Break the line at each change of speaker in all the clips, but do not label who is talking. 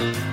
Welcome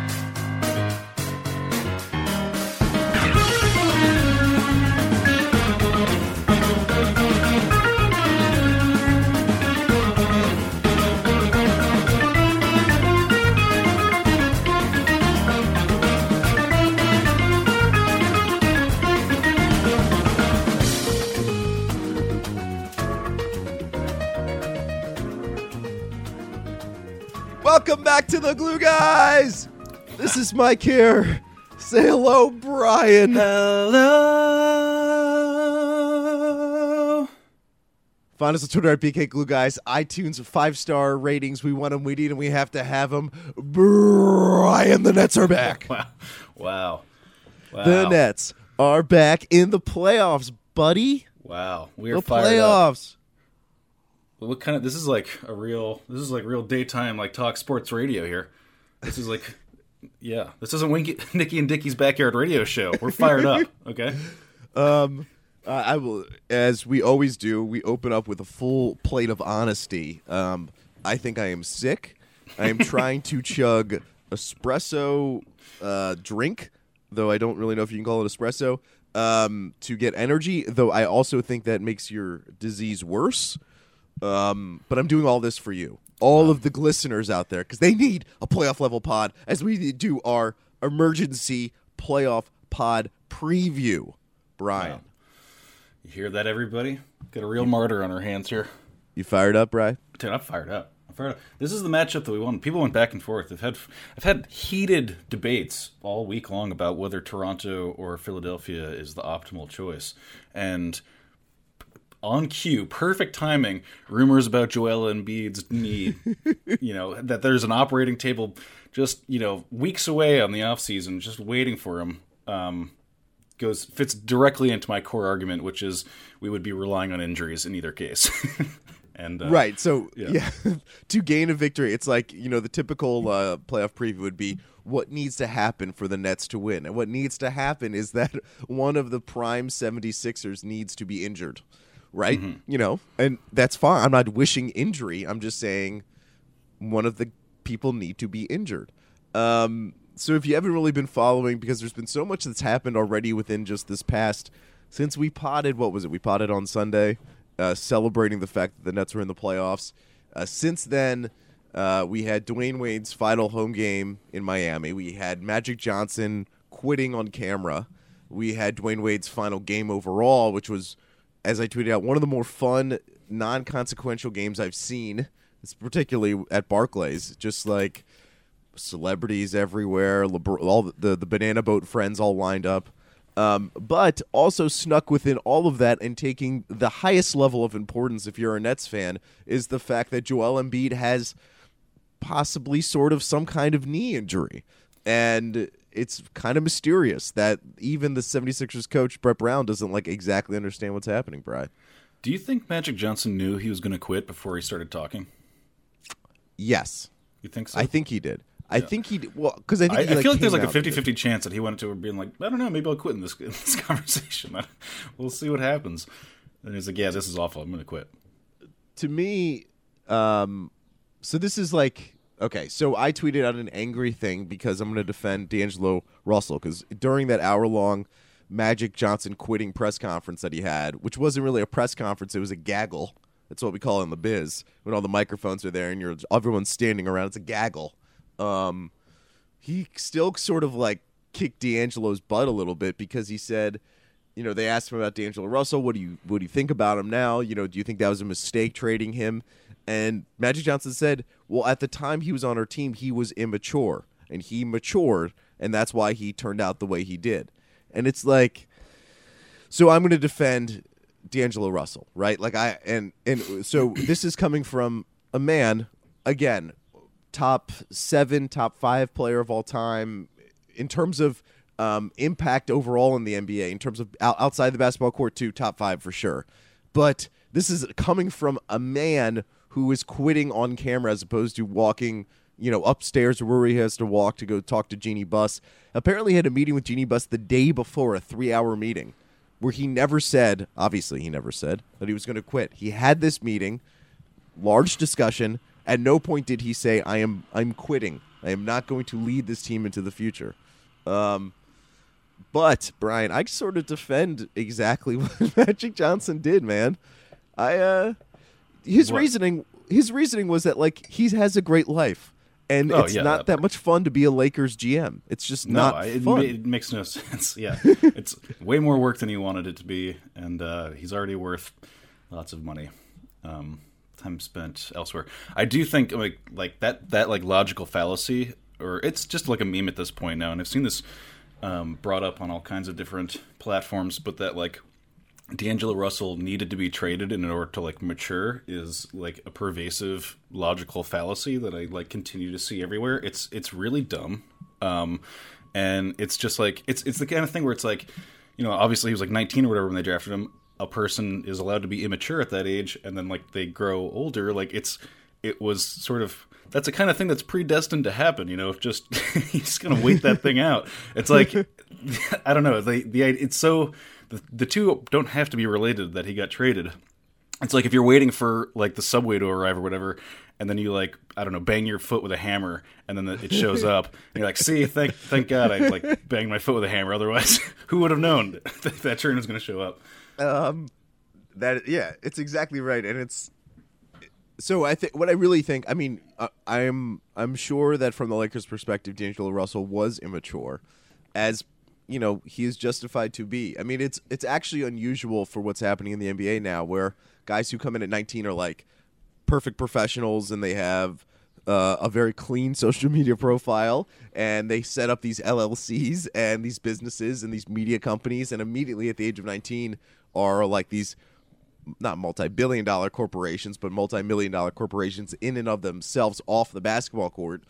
back to the Glue Guys. This is Mike here. Say hello, Brian.
Hello.
Find us on Twitter at BK Glue Guys. iTunes five star ratings. We want them. We need them. We have to have them. Brian, the Nets are back.
Wow. Wow. Wow.
The Nets are back in the playoffs, buddy.
Wow. We are
The
fired up. What kind of this is like a real this is like real daytime like talk sports radio here. This is like yeah, this isn't Winky, Nicky and Dickie's backyard radio show. We're fired up, okay?
Um, uh, I will, as we always do, we open up with a full plate of honesty. Um, I think I am sick. I am trying to chug espresso uh, drink, though I don't really know if you can call it espresso, um, to get energy. Though I also think that makes your disease worse. Um, but I'm doing all this for you, all of the glisteners out there, because they need a playoff level pod as we do our emergency playoff pod preview. Brian,
Wow. You hear that everybody? Got a real martyr on our hands here.
you fired up, Brian?
Dude, I'm fired up. I'm fired up. This is the matchup that we won. People went back and forth. I've had I've had heated debates all week long about whether Toronto or Philadelphia is the optimal choice. And on cue, perfect timing, rumors about Joel Embiid's knee, you know, that there's an operating table just, you know, weeks away on the offseason, just waiting for him. Um, goes fits directly into my core argument, which is we would be relying on injuries in either case. and uh,
Right. So yeah,
Yeah.
to gain a victory, it's like you know the typical uh, playoff preview would be what needs to happen for the Nets to win, and what needs to happen is that one of the prime 76ers needs to be injured, right? You know, and that's fine. I'm not wishing injury. I'm just saying one of the people need to be injured. Um, so if you haven't really been following, because there's been so much that's happened already within just this past since we potted. What was it? We potted on Sunday, uh, celebrating the fact that the Nets were in the playoffs. Uh, since then, uh, we had Dwyane Wade's final home game in Miami. We had Magic Johnson quitting on camera. We had Dwyane Wade's final game overall, which was, as I tweeted out, one of the more fun, non-consequential games I've seen. It's particularly at Barclays, just like celebrities everywhere, all the, the the banana boat friends all lined up. Um, but also snuck within all of that and taking the highest level of importance, if you're a Nets fan, is the fact that Joel Embiid has possibly sort of some kind of knee injury. And it's kind of mysterious that even the 76ers coach, Brett Brown, doesn't like exactly understand what's happening, Bry.
Do you think Magic Johnson knew he was going to quit before he started talking?
Yes,
You think so?
I think he did. I think he did. Well, because I think
I,
he,
I feel like there's like a
out and
50
did.
50 chance that he went to being like, I don't know, maybe I'll quit in this, in this conversation. we'll see what happens. And he's like, Yeah, this is awful. I'm going to quit.
to me, um, so this is like okay. So I tweeted out an angry thing because I'm going to defend D'Angelo Russell because during that hour long Magic Johnson quitting press conference that he had, which wasn't really a press conference, it was a gaggle. That's what we call it in the biz when all the microphones are there and you're everyone's standing around. It's a gaggle. Um, he still sort of like kicked D'Angelo's butt a little bit because he said, you know, they asked him about D'Angelo Russell. What do you what do you think about him now? You know, do you think that was a mistake trading him? And Magic Johnson said, well, at the time he was on our team, he was immature and he matured, and that's why he turned out the way he did. And it's like, so I'm going to defend D'Angelo Russell, right? Like I and and so this is coming from a man again, top seven, top five player of all time in terms of um, impact overall in the NBA. In terms of out, outside the basketball court, too, top five for sure. But this is coming from a man who is quitting on camera as opposed to walking you know, upstairs where he has to walk to go talk to Jeanie Buss. Apparently, had a meeting with Jeanie Buss the day before, a three-hour meeting, where he never said. Obviously, he never said that he was going to quit. He had this meeting, large discussion. At no point did he say, "I am, I'm quitting." I am not going to lead this team into the future. Um, but Brian, I sort of defend exactly what Magic Johnson did, man. I uh, his
What?
reasoning his reasoning was that like he has a great life. And
Oh,
it's
yeah,
not
that
that much fun to be a Lakers GM. It's just
No,
not
it,
fun.
it makes no sense. Yeah, it's way more work than he wanted it to be, and uh, he's already worth lots of money. Um, time spent elsewhere. I do think like like that that like logical fallacy, or it's just like a meme at this point now, and I've seen this um, brought up on all kinds of different platforms. But that like D'Angelo Russell needed to be traded in order to like mature is like a pervasive logical fallacy that I like continue to see everywhere. It's it's really dumb. Um and it's just like it's it's the kind of thing where it's like, you know, obviously he was like 19 or whatever when they drafted him. A person is allowed to be immature at that age and then like they grow older. Like it's it was sort of that's the kind of thing that's predestined to happen, you know, if just he's to wait that thing out. It's like I don't know, the the it's so the, the two don't have to be related that he got traded. It's like if you're waiting for like the subway to arrive or whatever, and then you like I don't know bang your foot with a hammer, and then the, it shows up, and you're like, "See, thank thank God I like banged my foot with a hammer. Otherwise, who would have known that, that train was going to show up?"
Um, that yeah, it's exactly right, and it's so I think what I really think. I mean, uh, I'm I'm sure that from the Lakers' perspective, D'Angelo Russell was immature, as you know he is justified to be. I mean, it's it's actually unusual for what's happening in the NBA now, where guys who come in at 19 are like perfect professionals and they have uh, a very clean social media profile and they set up these LLCs and these businesses and these media companies and immediately at the age of 19 are like these not multi-billion dollar corporations but multi-million dollar corporations in and of themselves off the basketball court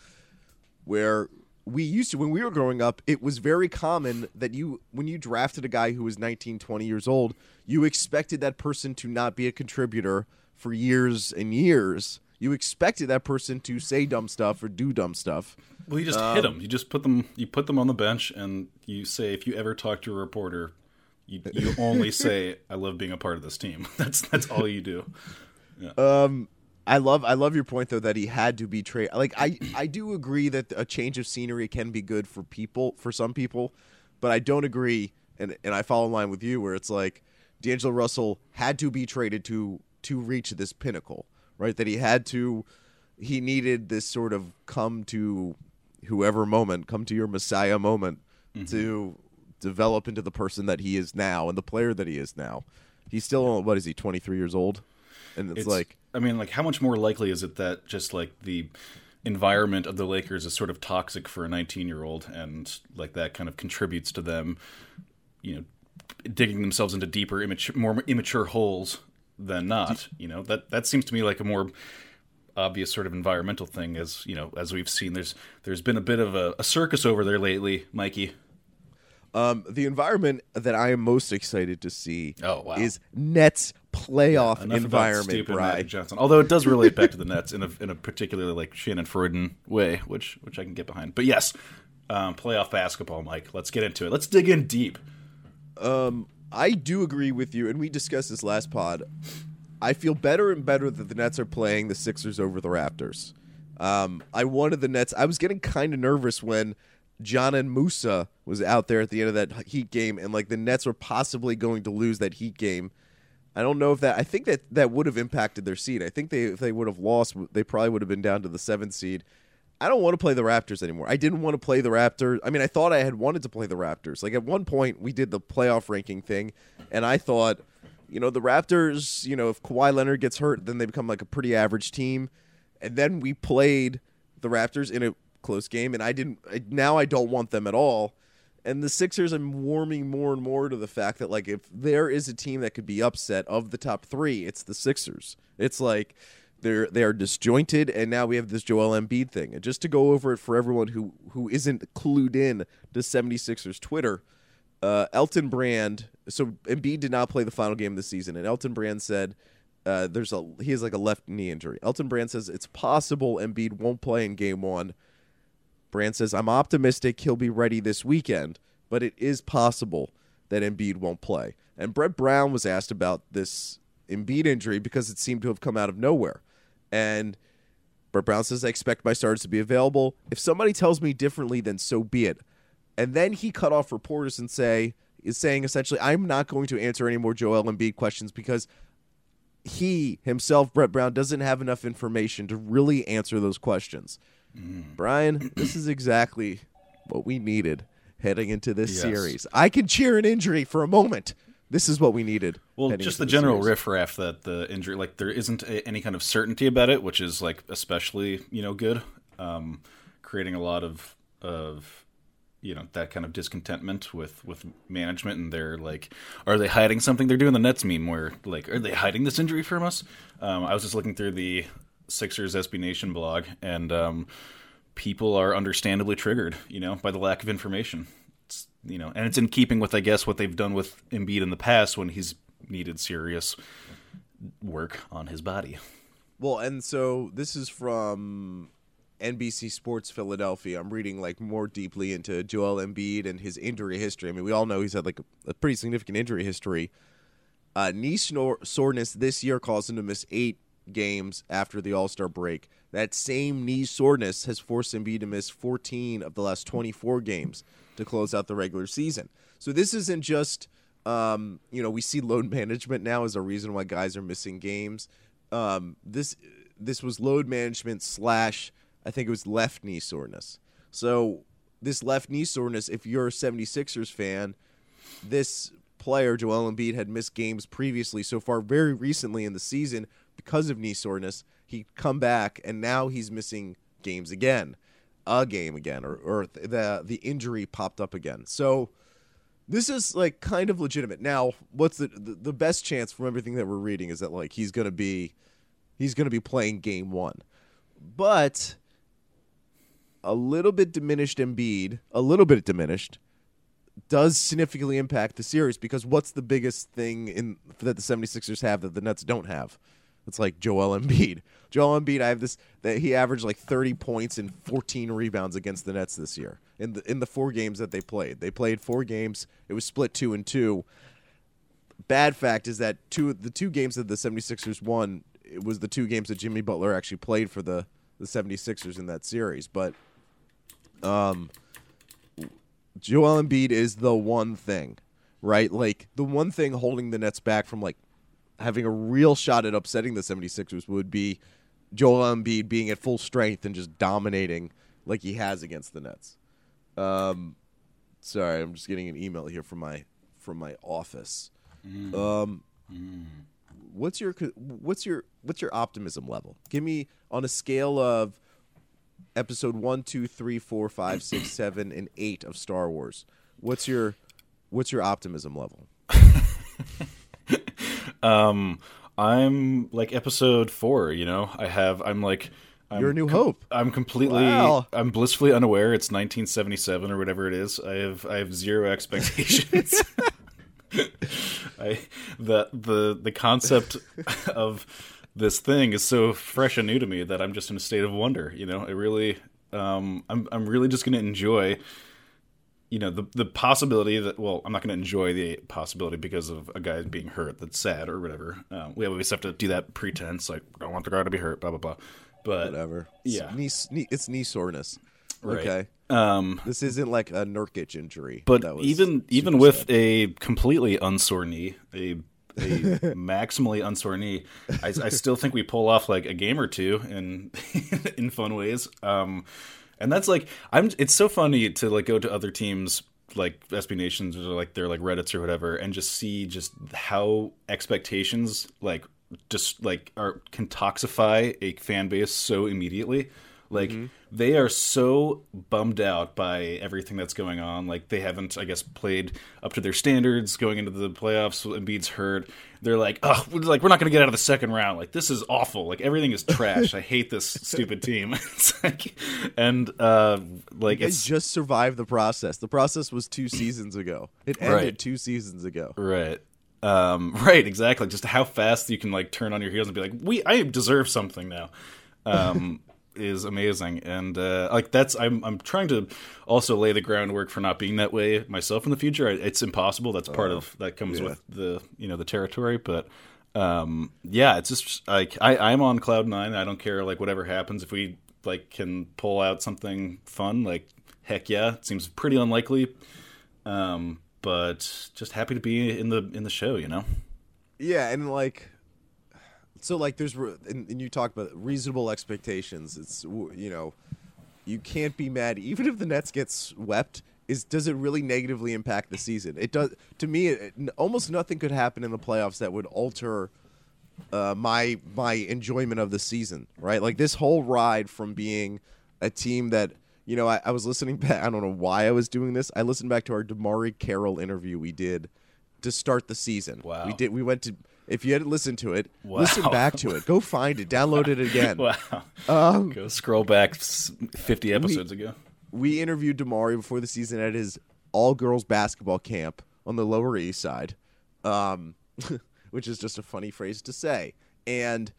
where we used to when we were growing up it was very common that you when you drafted a guy who was 19 20 years old you expected that person to not be a contributor for years and years you expected that person to say dumb stuff or do dumb stuff
Well, you just hit them. You just put them. You put them on the bench, and you say, if you ever talk to a reporter, you, you only say, "I love being a part of this team." That's that's all you do.
Um, I love I love your point though that he had to be traded. Like I I do agree that a change of scenery can be good for people for some people, but I don't agree and and I follow in line with you where it's like D'Angelo Russell had to be traded to to reach this pinnacle, right? That he had to he needed this sort of come to whoever moment, come to your messiah moment mm-hmm. to develop into the person that he is now and the player that he is now. He's still what is he 23 years old? And it's,
It's
like
I mean, like, how much more likely is it that just like the environment of the Lakers is sort of toxic for a 19 year old, and like that kind of contributes to them, you know, digging themselves into deeper, immature, more immature holes than not. You know, that that seems to me like a more obvious sort of environmental thing as you know as we've seen there's there's been a bit of a, a circus over there lately mikey
Um, the environment that I am most excited to see
Oh, wow.
is Nets playoff
Enough about
environment,
stupid
Bri.
Magic Johnson. Although it does relate back to the Nets in a in a particularly like Shannon Freudian way, which which I can get behind. But yes, um, playoff basketball, Mike. Let's get into it. Let's dig in deep.
Um, I do agree with you, and we discussed this last pod. I feel better and better that the Nets are playing the Sixers over the Raptors. Um, I wanted the Nets. I was getting kind of nervous when John and Musa was out there at the end of that Heat game, and like the Nets were possibly going to lose that Heat game. I don't know if that. I think that that would have impacted their seed. I think they if they would have lost, they probably would have been down to the seventh seed. I don't want to play the Raptors anymore. I didn't want to play the Raptors. I mean, I thought I had wanted to play the Raptors. Like at one point, we did the playoff ranking thing, and I thought, you know, the Raptors. You know, if Kawhi Leonard gets hurt, then they become like a pretty average team. And then we played the Raptors in a close game, and I didn't. Now I don't want them at all. And the Sixers, I'm warming more and more to the fact that like if there is a team that could be upset of the top three, it's the Sixers. It's like they're they are disjointed, and now we have this Joel Embiid thing. And just to go over it for everyone who who isn't clued in to 76ers Twitter, uh, Elton Brand. So Embiid did not play the final game of the season, and Elton Brand said. Uh, there's a he has like a left knee injury. Elton Brand says it's possible Embiid won't play in game one. Brand says, I'm optimistic he'll be ready this weekend, but it is possible that Embiid won't play. And Brett Brown was asked about this Embiid injury because it seemed to have come out of nowhere. And Brett Brown says, I expect my starters to be available. If somebody tells me differently, then so be it. And then he cut off reporters and say, is saying essentially, I'm not going to answer any more Joel Embiid questions because he himself, Brett Brown, doesn't have enough information to really answer those questions. Mm. Brian, this is exactly what we needed heading into this yes. series. I can cheer an injury for a moment. This is what we needed.
Well, just the, the general riffraff that the injury, like there isn't a, any kind of certainty about it, which is like especially you know good, um, creating a lot of of you know that kind of discontentment with with management and they're like are they hiding something they're doing the nets meme where like are they hiding this injury from us um, i was just looking through the sixers sb nation blog and um, people are understandably triggered you know by the lack of information it's, you know and it's in keeping with i guess what they've done with Embiid in the past when he's needed serious work on his body
well and so this is from NBC Sports Philadelphia. I'm reading like more deeply into Joel Embiid and his injury history. I mean, we all know he's had like a, pretty significant injury history. Uh, knee soreness this year caused him to miss eight games after the All Star break. That same knee soreness has forced Embiid to miss 14 of the last 24 games to close out the regular season. So this isn't just, um, you know, we see load management now as a reason why guys are missing games. Um, this this was load management slash I think it was left knee soreness. So this left knee soreness, if you're a 76ers fan, this player, Joel Embiid, had missed games previously so far very recently in the season because of knee soreness. He'd come back and now he's missing games again. A game again, or, or the the injury popped up again. So this is like kind of legitimate. Now, what's the, the the best chance from everything that we're reading is that like he's gonna be he's gonna be playing game one. But a little bit diminished Embiid, a little bit diminished, does significantly impact the series because what's the biggest thing in that the 76ers have that the Nets don't have? It's like Joel Embiid. Joel Embiid, I have this that he averaged like 30 points and 14 rebounds against the Nets this year in the in the four games that they played. They played four games. It was split 2 and 2. Bad fact is that two the two games that the 76ers won, it was the two games that Jimmy Butler actually played for the the 76ers in that series, but um, Joel Embiid is the one thing, right? Like the one thing holding the Nets back from like having a real shot at upsetting the 76ers would be Joel Embiid being at full strength and just dominating like he has against the Nets. Um, sorry, I'm just getting an email here from my from my office. Mm. Um, mm. what's your what's your what's your optimism level? Give me on a scale of episode one, two, three, four, five, six, seven, and eight of Star Wars. What's your what's your optimism level?
um, I'm like episode four. You know, I have. I'm like. I'm
Your New com- Hope.
I'm completely. Wow. I'm blissfully unaware. It's 1977 or whatever it is. I have. I have zero expectations. I the the the concept of this thing is so fresh and new to me that I'm just in a state of wonder. You know, I really, um, I'm I'm really just going to enjoy. You know the the possibility that well I'm not going to enjoy the possibility because of a guy being hurt that's sad or whatever. Um, we always have to do that pretense like I don't want the guy to be hurt, blah blah blah. But
whatever.
Yeah,
it's knee, it's knee soreness.
Right.
Okay.
Um,
this isn't like a Nurkic injury.
But even even with sad. a completely unsore knee, a a maximally unsore knee, I, I, still think we pull off like a game or two in in fun ways. Um, and that's like I'm. It's so funny to like go to other teams like SB Nations or like their like Reddits or whatever, and just see just how expectations like just like are can toxify a fan base so immediately. Like mm-hmm. they are so bummed out by everything that's going on. Like they haven't, I guess, played up to their standards going into the playoffs. Embiid's hurt. They're like, oh, we're like we're not going to get out of the second round. Like this is awful. Like everything is trash. I hate this stupid team. it's like, and uh, like
they just survived the process. The process was two seasons ago. It ended right. two seasons ago.
Right. Um, right, exactly. Just how fast you can like turn on your heels and be like, "We, I deserve something now." Um, is amazing, and uh, like that's I'm I'm trying to also lay the groundwork for not being that way myself in the future. It's impossible. That's part of that comes yeah. with the you know the territory, but um, yeah, it's just like I, I'm on cloud nine. I don't care like whatever happens. If we like can pull out something fun, like heck yeah, it seems pretty unlikely. Um, but just happy to be in the in the show, you know.
Yeah, and like, so like, there's re- and, and you talk about reasonable expectations. It's you know, you can't be mad even if the Nets get swept. Is does it really negatively impact the season? It does. To me, it, almost nothing could happen in the playoffs that would alter uh, my my enjoyment of the season. Right, like this whole ride from being a team that you know I, I was listening back. I don't know why I was doing this. I listened back to our DeMarre Carroll interview we did to start the season.
Wow.
we did. We went to. If you hadn't listened to it,
Wow.
listen back to it. Go find it. Download it again.
Wow.
Um,
Go scroll back 50 episodes ago.
we interviewed DeMarre before the season at his all girls basketball camp on the Lower East Side, um, which is just a funny phrase to say. And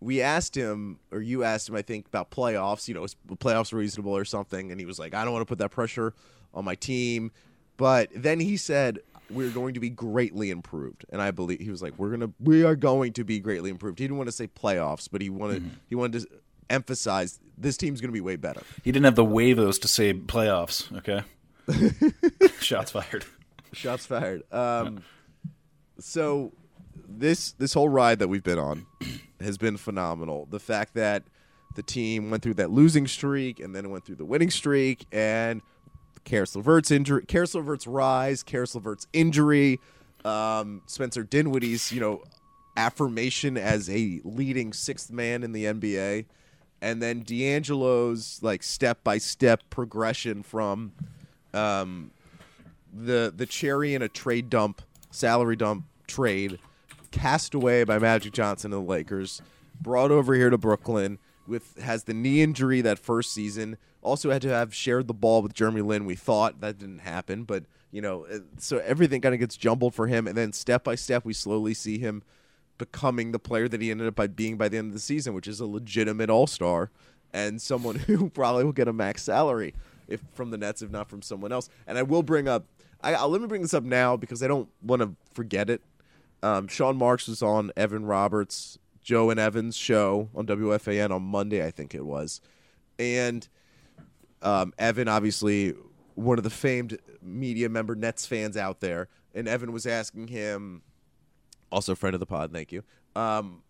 we asked him, or you asked him, I think, about playoffs. You know, is playoffs reasonable or something? And he was like, I don't want to put that pressure on my team. But then he said, we're going to be greatly improved, and I believe he was like, "We're gonna, we are going to be greatly improved." He didn't want to say playoffs, but he wanted, he wanted to emphasize this team's going to be way better.
He didn't have the huevos to say playoffs. Okay. Shots fired.
Shots fired. Um, so this this whole ride that we've been on has been phenomenal. The fact that the team went through that losing streak and then it went through the winning streak and Caris LeVert's injury, Caris LeVert's rise, Caris LeVert's injury, um, Spencer Dinwiddie's you know affirmation as a leading sixth man in the NBA, and then D'Angelo's like step by step progression from um, the the cherry in a trade dump, salary dump trade, cast away by Magic Johnson and the Lakers, brought over here to Brooklyn with has the knee injury that first season. Also had to have shared the ball with Jeremy Lin. We thought that didn't happen, but you know, so everything kind of gets jumbled for him, and then step by step we slowly see him becoming the player that he ended up by being by the end of the season, which is a legitimate All Star and someone who probably will get a max salary if from the Nets, if not from someone else. And I will bring up, I, I'll let me bring this up now because I don't want to forget it. Um, Sean Marks was on Evan Roberts, Joe and Evan's show on WFAN on Monday, I think it was, and um, Evan, obviously one of the famed media member Nets fans out there, and Evan was asking him also friend of the pod. Thank you. Um,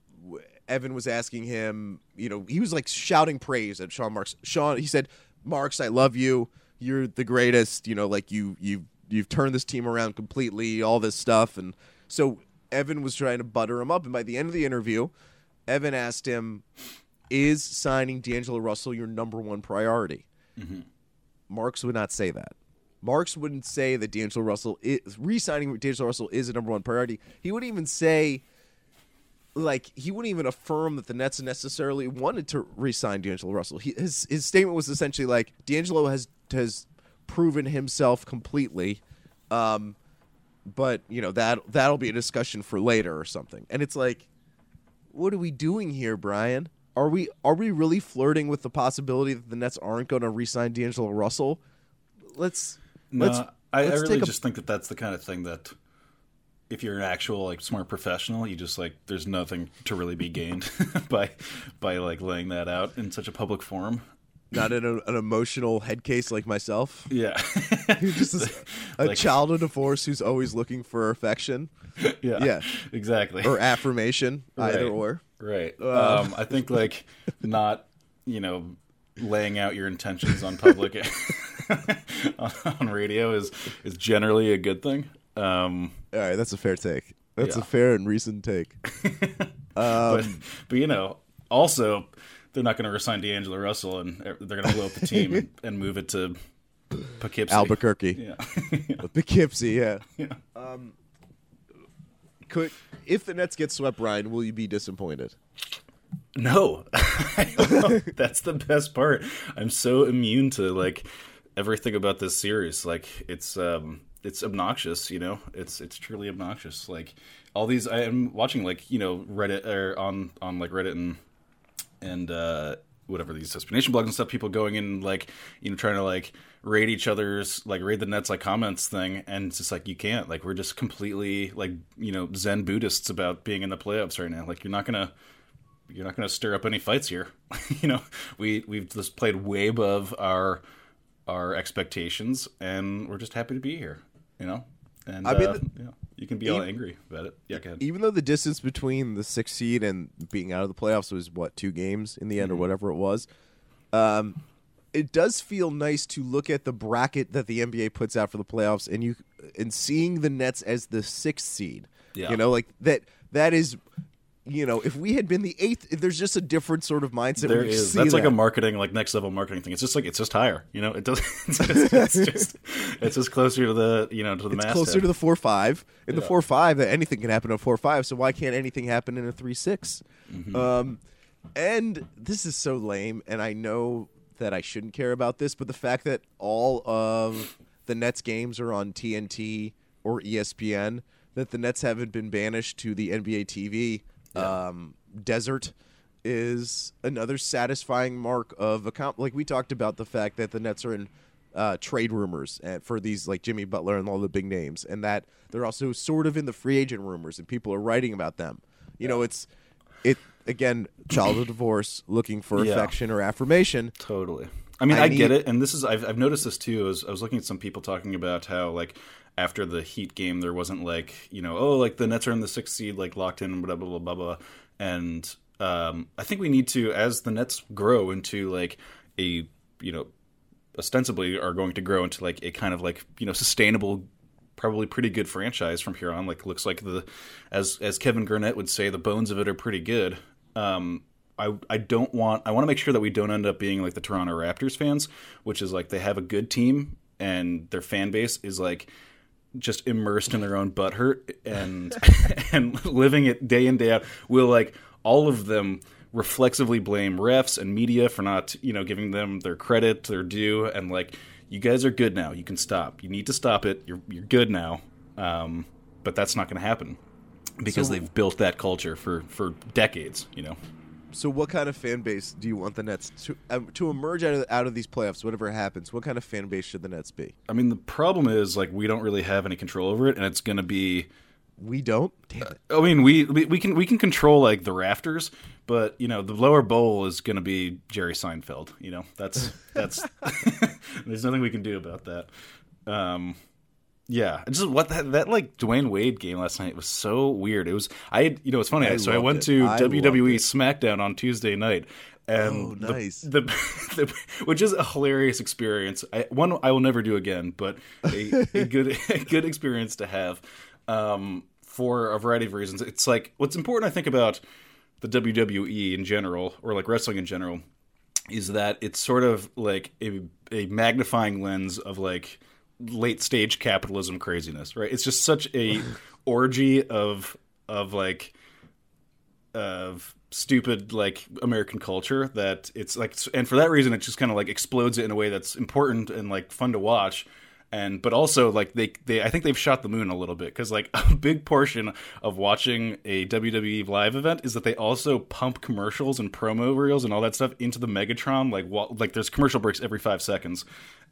Evan was asking him, you know, he was like shouting praise at Sean Marks. Sean, he said, "Marks, I love you. You're the greatest. You know, like you, you, you've turned this team around completely. All this stuff." And so Evan was trying to butter him up. And by the end of the interview, Evan asked him, "Is signing D'Angelo Russell your number one priority?" Marks would not say that. Marks wouldn't say that D'Angelo Russell is re-signing D'Angelo Russell is a number one priority. He wouldn't even say like he wouldn't even affirm that the Nets necessarily wanted to re-sign D'Angelo Russell. He, his his statement was essentially like D'Angelo has has proven himself completely, um, but you know that that'll be a discussion for later or something. And it's like, what are we doing here, Brian? Are we are we really flirting with the possibility that the Nets aren't going to re-sign D'Angelo Russell? Let's
No,
let's
I, I
let's
really
take a-
just think that that's the kind of thing that if you're an actual like smart professional, you just like there's nothing to really be gained by by like laying that out in such a public forum.
Not in a, an emotional head case like myself.
Yeah,
Who just is a
Like-
child of divorce who's always looking for affection
yeah,
Yeah.
exactly.
or affirmation, either or.
Right.
Uh.
Um, I think like not you know laying out your intentions on public on radio is is generally a good thing. Um,
All right, that's a fair take. That's a fair and recent take.
but
Um,
but you know also they're not going to resign D'Angelo Russell and they're going to blow up the team and, and move it to Poughkeepsie.
Albuquerque,
Yeah.
Poughkeepsie, yeah.
yeah.
Could if the Nets get swept, Ryan, will you be disappointed?
No, that's the best part. I'm so immune to like everything about this series. Like it's um it's obnoxious, you know. It's it's truly obnoxious. Like all these, I am watching like you know Reddit or on on like Reddit and and uh whatever these destination blogs and stuff, people going in like you know trying to like raid each other's like raid the nets like comments thing, and it's just like you can't like we're just completely like you know Zen Buddhists about being in the playoffs right now. Like you're not gonna you're not gonna stir up any fights here. you know we we've just played way above our our expectations, and we're just happy to be here. You know, and
I mean,
uh,
the-
yeah, you can be all angry about it. Yeah, go ahead.
Even though the distance between the sixth seed and being out of the playoffs was what two games in the end or whatever it was, um, it does feel nice to look at the bracket that the NBA puts out for the playoffs and you and seeing the Nets as the sixth seed.
Yeah.
You know, like that. That is. You know, if we had been the eighth, there's just a different sort of mindset.
There
you
That's like
that.
a marketing, like next level marketing thing. It's just like it's just higher. You know, it does. It's just, it's just, it's just closer to the you know to the
it's closer to the four five. In the four five, that anything can happen in a four five. So why can't anything happen in a three
Mm-hmm.
Um, and this is so lame. And I know that I shouldn't care about this, but the fact that all of the Nets games are on TNT or ESPN, that the Nets haven't been banished to the NBA TV um, desert is another satisfying mark of account. Like we talked about the fact that the Nets are in uh, trade rumors and for these like Jimmy Butler and all the big names, and that they're also sort of in the free agent rumors, and people are writing about them. You know, it's it again, child of divorce, looking for
Yeah.
affection or affirmation.
Totally. I mean,
I
I, get it, and this is I've, I've noticed this too. I was, I was looking at some people talking about how like after the Heat game, there wasn't like you know oh like the Nets are in the sixth seed like locked in blah blah blah blah blah, and um, I think we need to as the Nets grow into like a you know ostensibly are going to grow into like a kind of like you know sustainable probably pretty good franchise from here on like looks like the as as Kevin Garnett would say the bones of it are pretty good. Um I, I don't want I want to make sure that we don't end up being like the Toronto Raptors fans, which is like they have a good team and their fan base is like just immersed in their own butthurt and and living it day in day out. Will like all of them reflexively blame refs and media for not you know giving them their credit, their due, and like you guys are good now. You can stop. You need to stop it. You're you're good now. Um, but that's not going to happen because
So-
they've built that culture for for decades. You know.
So, what kind of fan base do you want the Nets to um, to emerge out of out of these playoffs? Whatever happens, what kind of fan base should the Nets be?
I mean, the problem is like we don't really have any control over it, and it's going to be.
We don't. Damn it.
I mean, we, we we can we can control like the rafters, but you know the lower bowl is going to be Jerry Seinfeld. You know that's that's there's nothing we can do about that. Um, yeah, just what that that like Dwyane Wade game last night was so weird. It was I you know it's funny.
I
so I went
it.
to
I
WWE. SmackDown on Tuesday night. And
Oh, nice.
The, the, the which is a hilarious experience. I, one I will never do again, but a, a good a good experience to have um, for a variety of reasons. It's like what's important I think about the WWE in general, or like wrestling in general, is that it's sort of like a, a magnifying lens of like late stage capitalism craziness, right? It's just such a orgy of of like of stupid like American culture that it's like and for that reason it just kind of like explodes it in a way that's important and like fun to watch and but also like they they I think they've shot the moon a little bit cuz like a big portion of watching a WWE live event is that they also pump commercials and promo reels and all that stuff into the Megatron like wa- like there's commercial breaks every 5 seconds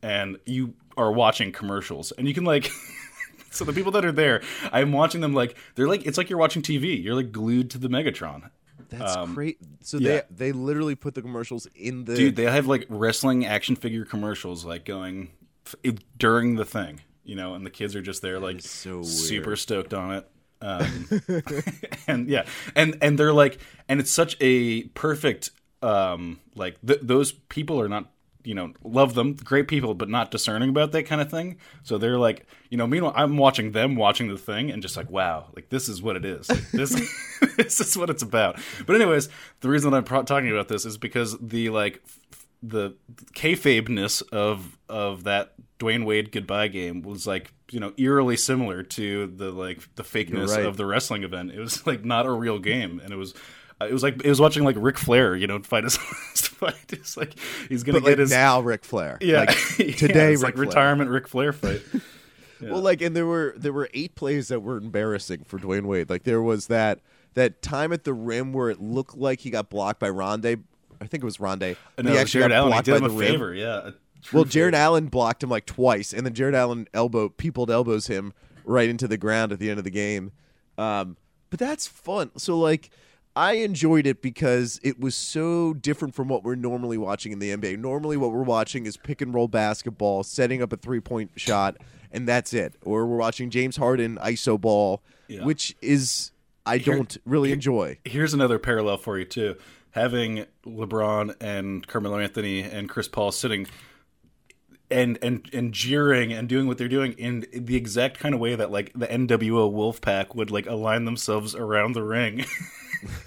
and you are watching commercials and you can like so the people that are there i'm watching them like they're like it's like you're watching tv you're like glued to the megatron
That's great. So
Um, yeah.
they they literally put the commercials in the
dude they have like wrestling action figure commercials like going during the thing you know and the kids are just there like
so
super stoked on it. Um, and yeah. And and they're like and it's such a perfect um like th- those people are not you know love them great people but not discerning about that kind of thing. So they're like you know meanwhile i'm watching them watching the thing and just like wow like this is what it is. Like, this this is what it's about. But anyways the reason that i'm pro- talking about this is because the like f- the kayfabe-ness of of that Dwyane Wade goodbye game was like you know eerily similar to the like the fakeness
right.
of the wrestling event. It was like not a real game, and it was it was like it was watching like Ric Flair, you know, fight his last fight. It's like he's gonna
but
get
like
his
now Ric Flair.
yeah
Like,
Yeah,
today
it's
Ric
like retirement Ric Flair fight.
Well, like, and there were there were eight plays that were embarrassing for Dwyane Wade. Like there was that that time at the rim where it looked like he got blocked by Rondae, I think it was Rondae.
And
he
no,
actually
Jarrett
got
Allen,
blocked
did
by
him a
the rim.
favor. Yeah. true
Well, Jarrett
favor.
Allen blocked him like twice, and then Jarrett Allen elbow peopled elbows him right into the ground at the end of the game. Um, but that's fun. So like, I enjoyed it because it was so different from what we're normally watching in the NBA. Normally, what we're watching is pick and roll basketball, setting up a three point shot, and that's it. Or we're watching James Harden iso ball,
Yeah.
which is I
Here-
don't really enjoy.
Here's another parallel for you too. Having LeBron and Carmelo Anthony and Chris Paul sitting and and and jeering and doing what they're doing in the exact kind of way that like the NWO Wolfpac would like align themselves around the ring.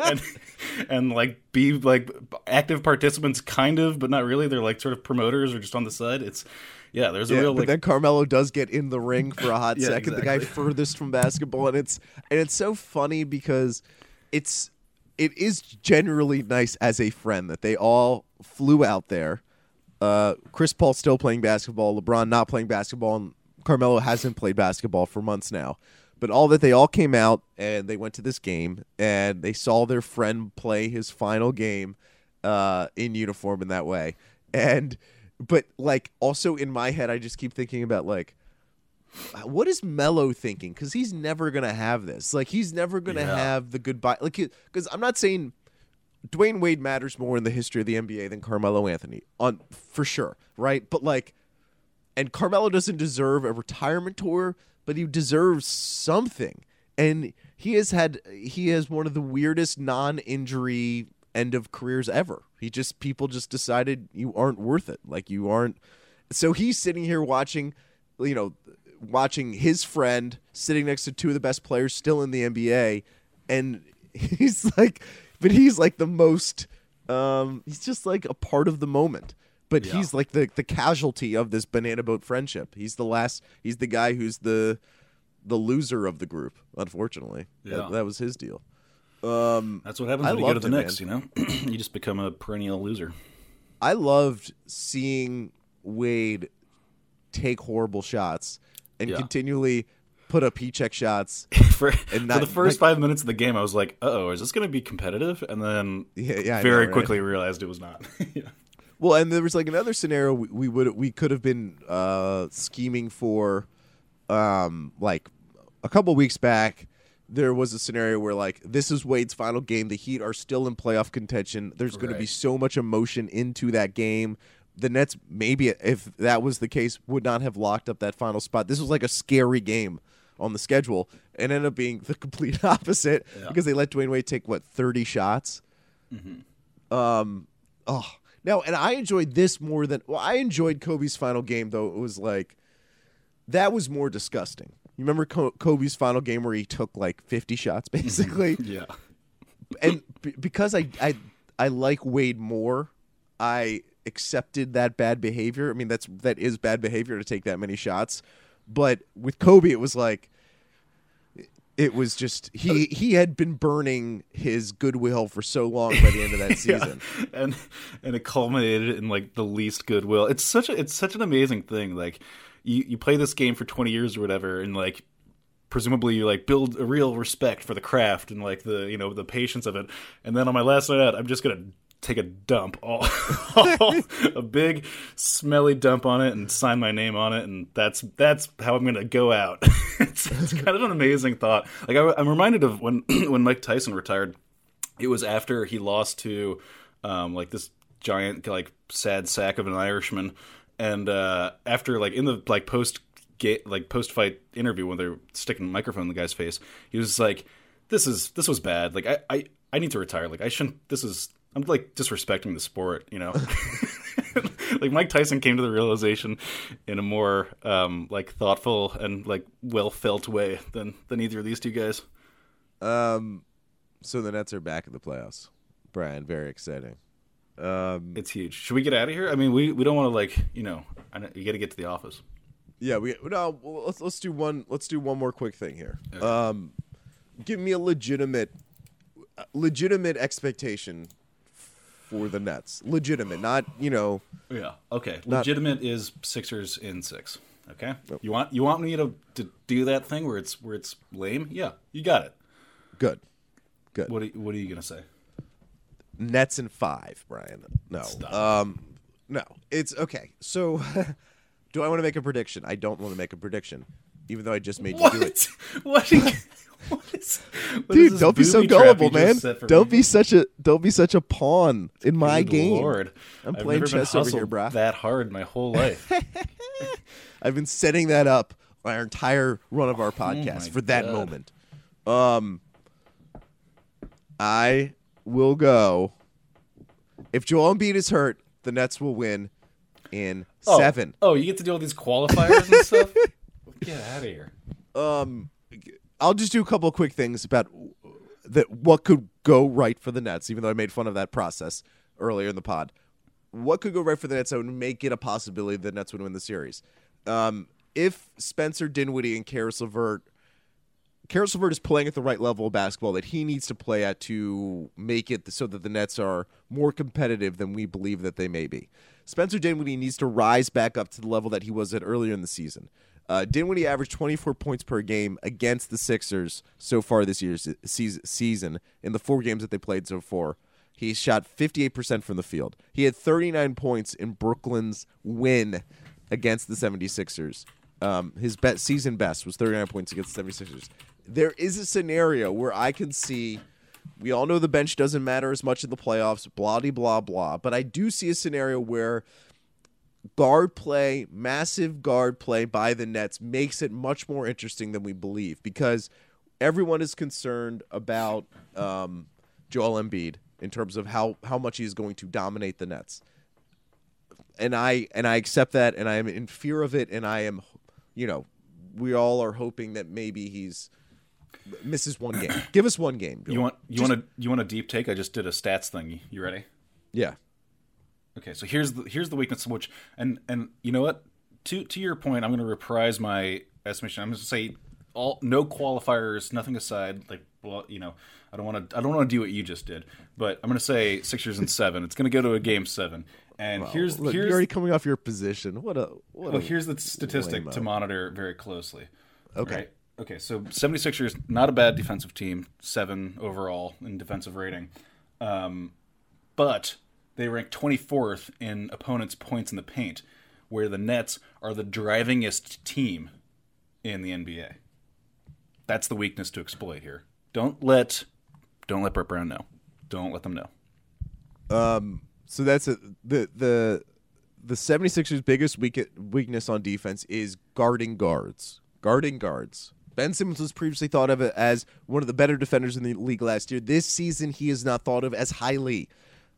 and, and like be like active participants kind of but not really they're like sort of promoters or just on the side it's yeah there's a
Yeah,
real
but
like
then Carmelo does get in the ring for a hot
Yeah,
second. The guy furthest from basketball, and it's and it's so funny because it's it is generally nice as a friend that they all flew out there. Uh, Chris Paul still playing basketball, LeBron not playing basketball, and Carmelo hasn't played basketball for months now. But all that they all came out and they went to this game and they saw their friend play his final game uh, in uniform in that way. And but like also in my head, I just keep thinking about like what is Melo thinking? Because he's never gonna have this. Like he's never gonna
Yeah.
have the goodbye. Like because I'm not saying Dwyane Wade matters more in the history of the NBA than Carmelo Anthony on for sure, right? But like, and Carmelo doesn't deserve a retirement tour, but he deserves something. And he has had he has one of the weirdest non-injury end of careers ever. He just people just decided you aren't worth it. Like you aren't. So he's sitting here watching, you know, watching his friend sitting next to two of the best players still in the NBA, and he's like, but he's like the most. Um, he's just like a part of the moment. But
Yeah.
he's like the the casualty of this banana boat friendship. He's the last. He's the guy who's the the loser of the group. Unfortunately,
Yeah.
that, that was his deal. Um,
that's what happens
I
when you go to the
it,
Knicks you know you just become a perennial loser
I loved seeing Wade take horrible shots and
Yeah.
continually put up heat check shots.
for,
And
for the first
like-
five minutes of the game, I was like, "Uh oh, is this going to be competitive?" And then
Yeah, yeah,
very
know, right?
quickly realized it was not. yeah.
Well, and there was like another scenario we, we would we could have been uh, scheming for, um, like a couple weeks back. There was a scenario where like this is Wade's final game. The Heat are still in playoff contention. There's going to be so much emotion into that game. The Nets, maybe if that was the case, would not have locked up that final spot. This was like a scary game on the schedule, and ended up being the complete opposite
Yeah.
because they let Dwyane Wade take what thirty shots. Um, oh, no, and I enjoyed this more than well, I enjoyed Kobe's final game though. It was like that was more disgusting. You remember Kobe's final game where he took like 50 shots basically?
yeah.
and b- because I, I I like Wade more, I accepted that bad behavior. I mean, that's that is bad behavior to take that many shots. But with Kobe, it was like it was just he he had been burning his goodwill for so long by the end of that
Yeah.
season.
and and it culminated in like the least goodwill. It's such a it's such an amazing thing. Like you you play this game for twenty years or whatever, and like presumably you like build a real respect for the craft and like the you know the patience of it. And then on my last night out, I'm just gonna take a dump all, all a big smelly dump on it and sign my name on it and that's that's how i'm gonna go out. It's, it's kind of an amazing thought. Like I, i'm reminded of when when mike tyson retired. It was after he lost to um, like this giant like sad sack of an Irishman, and uh, after like in the like post like post fight interview when they're sticking a microphone in the guy's face, he was like, "This is this was bad. Like I I, I need to retire. Like I shouldn't. This is I'm like disrespecting the sport. You know." like Mike Tyson came to the realization in a more um, like thoughtful and like well felt way than than either of these two guys.
Um, so the Nets are back in the playoffs. Brian, very exciting. Um,
It's huge. Should we get out of here? I mean, we, we don't want to like you know. I know, you got to get to the office.
yeah, we no. Let's let's do one. Let's do one more quick thing here.
Okay.
Um, give me a legitimate, legitimate expectation for the Nets. Legitimate, not you know.
Yeah. Okay.
Not-
Legitimate is Sixers in six. Okay. You want you want me to, to do that thing where it's where it's lame? Yeah, you got it.
Good, good.
What are, what are you gonna say?
Nets in five, Brian. No.
Stop.
Um no. It's okay. So do I want to make a prediction? I don't want to make a prediction. Even though I just made you do it.
What? What? what is, what is
Dude,
this
don't be so gullible, man. Don't
me?
be such a don't be such a pawn in my
Good
game.
Lord.
I'm
I've
playing
never been
chess over here,
hustled. That hard my whole life.
I've been setting that up our entire run of our podcast
Oh
for that
God.
moment. Um, I will go. If Joel Embiid is hurt, the Nets will win in
Oh,
seven.
Oh, you get to do all these qualifiers and stuff. Get out of here.
Um, I'll just do a couple of quick things about that. What could go right for the Nets? Even though I made fun of that process earlier in the pod, what could go right for the Nets that would make it a possibility the Nets would win the series? Um, if Spencer Dinwiddie and Caris LeVert, Caris LeVert is playing at the right level of basketball that he needs to play at to make it so that the Nets are more competitive than we believe that they may be. Spencer Dinwiddie needs to rise back up to the level that he was at earlier in the season. Uh, Dinwiddie averaged 24 points per game against the Sixers so far this year's season in the four games that they played so far. He shot 58% from the field. He had 39 points in Brooklyn's win against the 76ers. Um, his season best was 39 points against the 76ers. There is a scenario where I can see we all know the bench doesn't matter as much in the playoffs, blah blah blah, but I do see a scenario where guard play, massive guard play by the Nets makes it much more interesting than we believe because everyone is concerned about um, Joel Embiid in terms of how how much he's going to dominate the Nets. And I and I accept that and I am in fear of it and I am you know, we all are hoping that maybe he's misses one game. Give us one game.
You want you want a you want a deep take? I just did a stats thing. You ready?
Yeah.
Okay, so here's the here's the weakness which and and you know what? To to your point, I'm going to reprise my estimation. I'm going to say all no qualifiers, nothing aside. Like well, you know, I don't want to I don't want to do what you just did, but I'm going to say Sixers and seven. It's going to go to a game seven. And here's
Look,
here's
you're already coming off your position. What a what
well,
a
here's the statistic
lame-o.
to monitor very closely.
Okay.
Right? Okay, so 76ers, not a bad defensive team, seven overall in defensive rating. Um, but they rank 24th in opponents' points in the paint, where the Nets are the drivingest team in the NBA. That's the weakness to exploit here. Don't let don't let Brett Brown know. Don't let them know.
Um, So that's a, the the the 76ers biggest weak, weakness on defense is guarding guards. Guarding guards. Ben Simmons was previously thought of as one of the better defenders in the league last year. This season, he is not thought of as highly.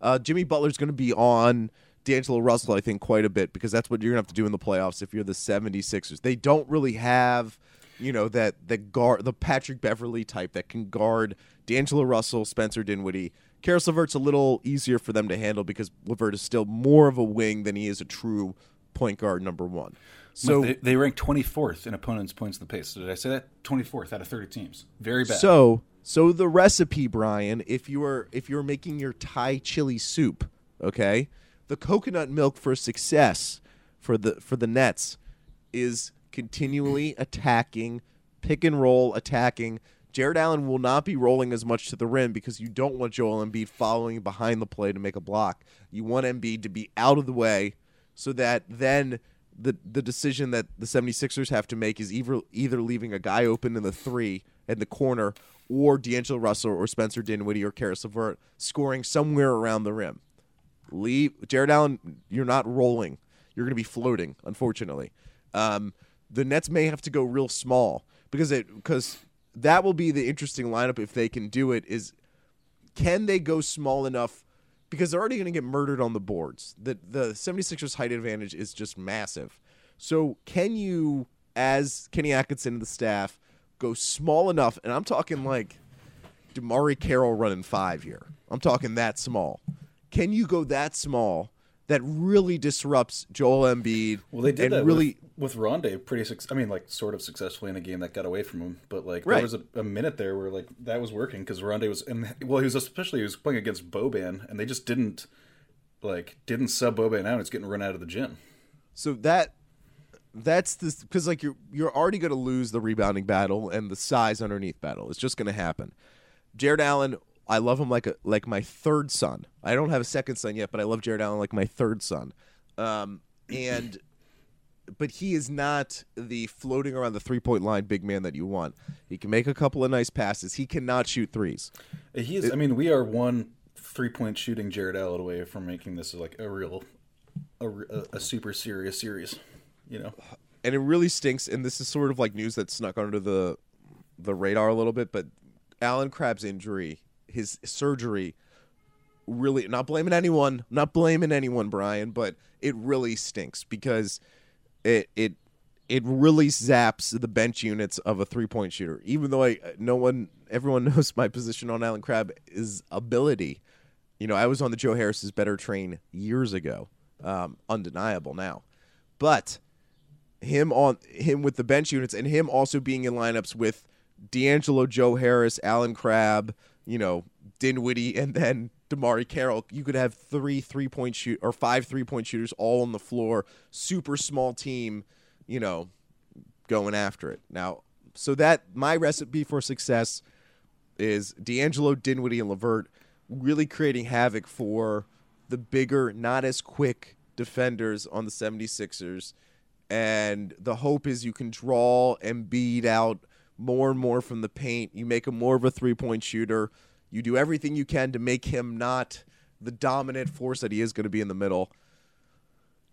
Uh, Jimmy Butler's going to be on D'Angelo Russell, I think, quite a bit because that's what you're going to have to do in the playoffs if you're the 76ers. They don't really have, you know, that the guard, the Patrick Beverley type that can guard D'Angelo Russell, Spencer Dinwiddie. Caris LeVert's a little easier for them to handle because LeVert is still more of a wing than he is a true point guard number one. So
they, they rank 24th in opponents' points in the paint. So did I say that? 24th out of 30 teams. Very bad.
So, so the recipe, Brian, if you are if you're making your Thai chili soup, okay, the coconut milk for success for the for the Nets is continually attacking, pick and roll, attacking. Jarrett Allen will not be rolling as much to the rim because you don't want Joel Embiid following behind the play to make a block. You want Embiid to be out of the way so that then the the decision that the 76ers have to make is either either leaving a guy open in the 3 in the corner or D'Angelo Russell or Spencer Dinwiddie or Caris LeVert scoring somewhere around the rim. Leave Jarrett Allen, you're not rolling. You're going to be floating, unfortunately. Um, the Nets may have to go real small because it because that will be the interesting lineup if they can do it. Is can they go small enough? Because they're already going to get murdered on the boards. The the 76ers height advantage is just massive. So can you, as Kenny Atkinson and the staff, go small enough? And I'm talking like DeMarre Carroll running five here. I'm talking that small. Can you go that small that really disrupts Joel Embiid?
Well, they did
and
that
really.
with, with Rondae pretty. Suc- I mean, like sort of successfully in a game that got away from him. But like
Right.
there was a, a minute there where like that was working because Rondae was and well, he was especially he was playing against Boban, and they just didn't like didn't sub Boban out. It's getting run out of the gym.
So that that's the because like you're you're already going to lose the rebounding battle and the size underneath battle. It's just going to happen. Jarrett Allen I love him like a like my third son. I don't have a second son yet, but I love Jarrett Allen like my third son. Um, and but he is not the floating around the three point line big man that you want. He can make a couple of nice passes. He cannot shoot threes.
He is. I mean, we are one three point shooting Jarrett Allen away from making this like a real, a, a super serious series. You know,
and it really stinks. And this is sort of like news that snuck under the the radar a little bit. But Allen Crabbe's injury, his surgery, really not blaming anyone, not blaming anyone, Brian, but it really stinks because it it it really zaps the bench units of a three point shooter. Even though I no one everyone knows my position on Allen Crabbe is ability. You know, I was on the Joe Harris's better train years ago. Um, undeniable now. But him on him with the bench units and him also being in lineups with D'Angelo, Joe Harris, Allen Crabbe, you know, Dinwiddie, and then DeMarre Carroll, you could have three three point shoot or five three point shooters all on the floor, super small team, you know, going after it. Now, so that my recipe for success is D'Angelo, Dinwiddie, and LeVert really creating havoc for the bigger, not as quick defenders on the 76ers. And the hope is you can draw and Embiid out more and more from the paint. You make him more of a three point shooter you do everything you can to make him not the dominant force that he is going to be in the middle.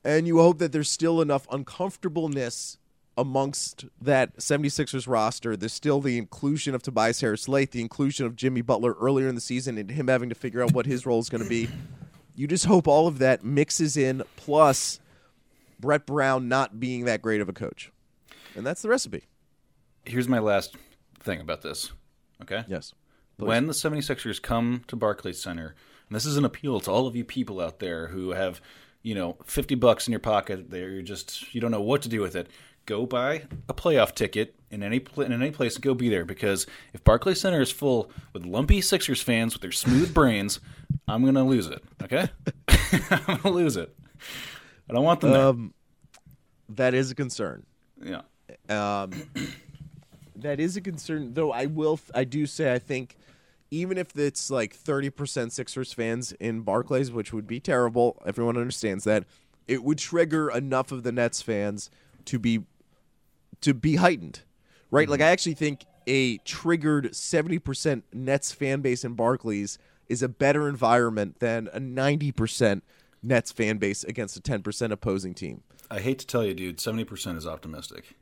And you hope that there's still enough uncomfortableness amongst that 76ers roster. There's still the inclusion of Tobias Harris late, the inclusion of Jimmy Butler earlier in the season, and him having to figure out what his role is going to be. You just hope all of that mixes in, plus Brett Brown not being that great of a coach. And that's the recipe.
Here's my last thing about this. Okay?
Yes.
Please. When the 76ers come to Barclays Center, and this is an appeal to all of you people out there who have, you know, 50 bucks in your pocket, you're just you don't know what to do with it. Go buy a playoff ticket in any in any place and go be there because if Barclays Center is full with lumpy Sixers fans with their smooth brains, I'm gonna lose it. Okay, I'm gonna lose it. I don't want them. Um,
that is a concern.
Yeah.
Um, that is a concern, though. I will. I do say I think even if it's like 30% Sixers fans in Barclays, which would be terrible, everyone understands that, it would trigger enough of the Nets fans to be to be heightened. Right? Mm-hmm. Like I actually think a triggered 70% Nets fan base in Barclays is a better environment than a 90% Nets fan base against a 10% opposing team.
I hate to tell you, dude, 70% is optimistic.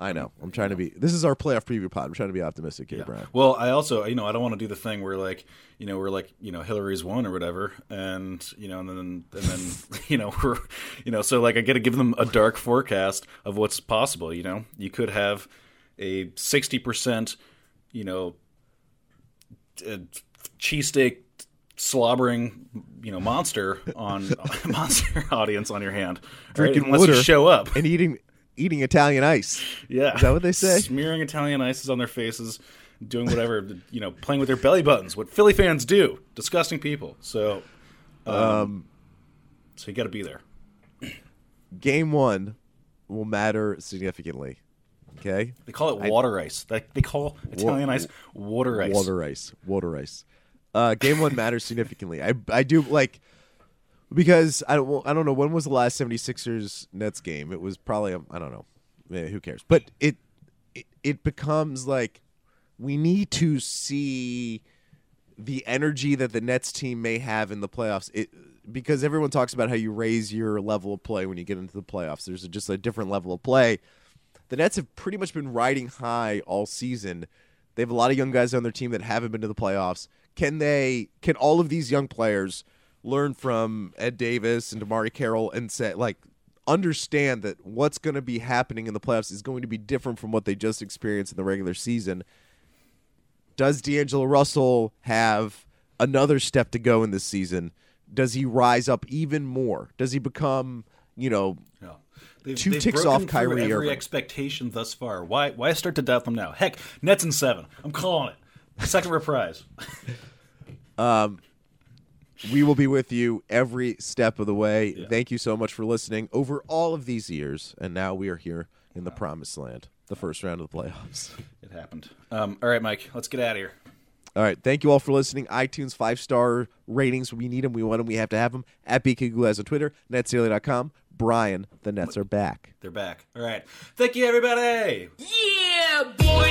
I know. I'm trying to be. This is our playoff preview pod. I'm trying to be optimistic here, yeah. Brian.
Well, I also, you know, I don't want to do the thing where like, you know, we're like, you know, Hillary's won or whatever, and you know, and then and then you know we're, you know, so like I got to give them a dark forecast of what's possible. You know, you could have a sixty percent, you know, cheesesteak slobbering, you know, monster on monster audience on your hand,
drinking
right? unless you show up
and eating eating Italian ice.
Yeah,
is that what they say?
Smearing Italian ices on their faces, doing whatever, you know, playing with their belly buttons. What Philly fans do, disgusting people. So, um, um so you got to be there.
Game one will matter significantly. Okay,
they call it water I, ice. They, they call Italian wa- ice water ice.
Water ice. Water ice. Uh, game one matters significantly. I I do like because I don't I don't know when was the last 76ers Nets game. It was probably um, I don't know. Yeah, who cares? But it, it it becomes like we need to see the energy that the Nets team may have in the playoffs. It because everyone talks about how you raise your level of play when you get into the playoffs. There's just a different level of play. The Nets have pretty much been riding high all season. They have a lot of young guys on their team that haven't been to the playoffs. Can they? Can all of these young players? Learn from Ed Davis and DeMarre Carroll and say like understand that what's going to be happening in the playoffs is going to be different from what they just experienced in the regular season. Does D'Angelo Russell have another step to go in this season? Does he rise up even more? Does he become, you know, yeah. They've, 2 they've ticks off Kyrie
every
Irving.
expectation thus far. Why? Why start to doubt them now? Heck, Nets in seven. I'm calling it. Second reprise.
um, we will be with you every step of the way. Yeah. Thank you so much for listening over all of these years. And now we are here in the wow. promised land, the first round of the playoffs.
It happened. Um, all right, Mike, let's get out of here.
All right. Thank you all for listening. iTunes five star ratings. We need them. We want them. We have to have them. At BKGlueGuys a Twitter, netsailor.com. Brian, the Nets are back.
They're back. All right. Thank you, everybody.
Yeah, boy.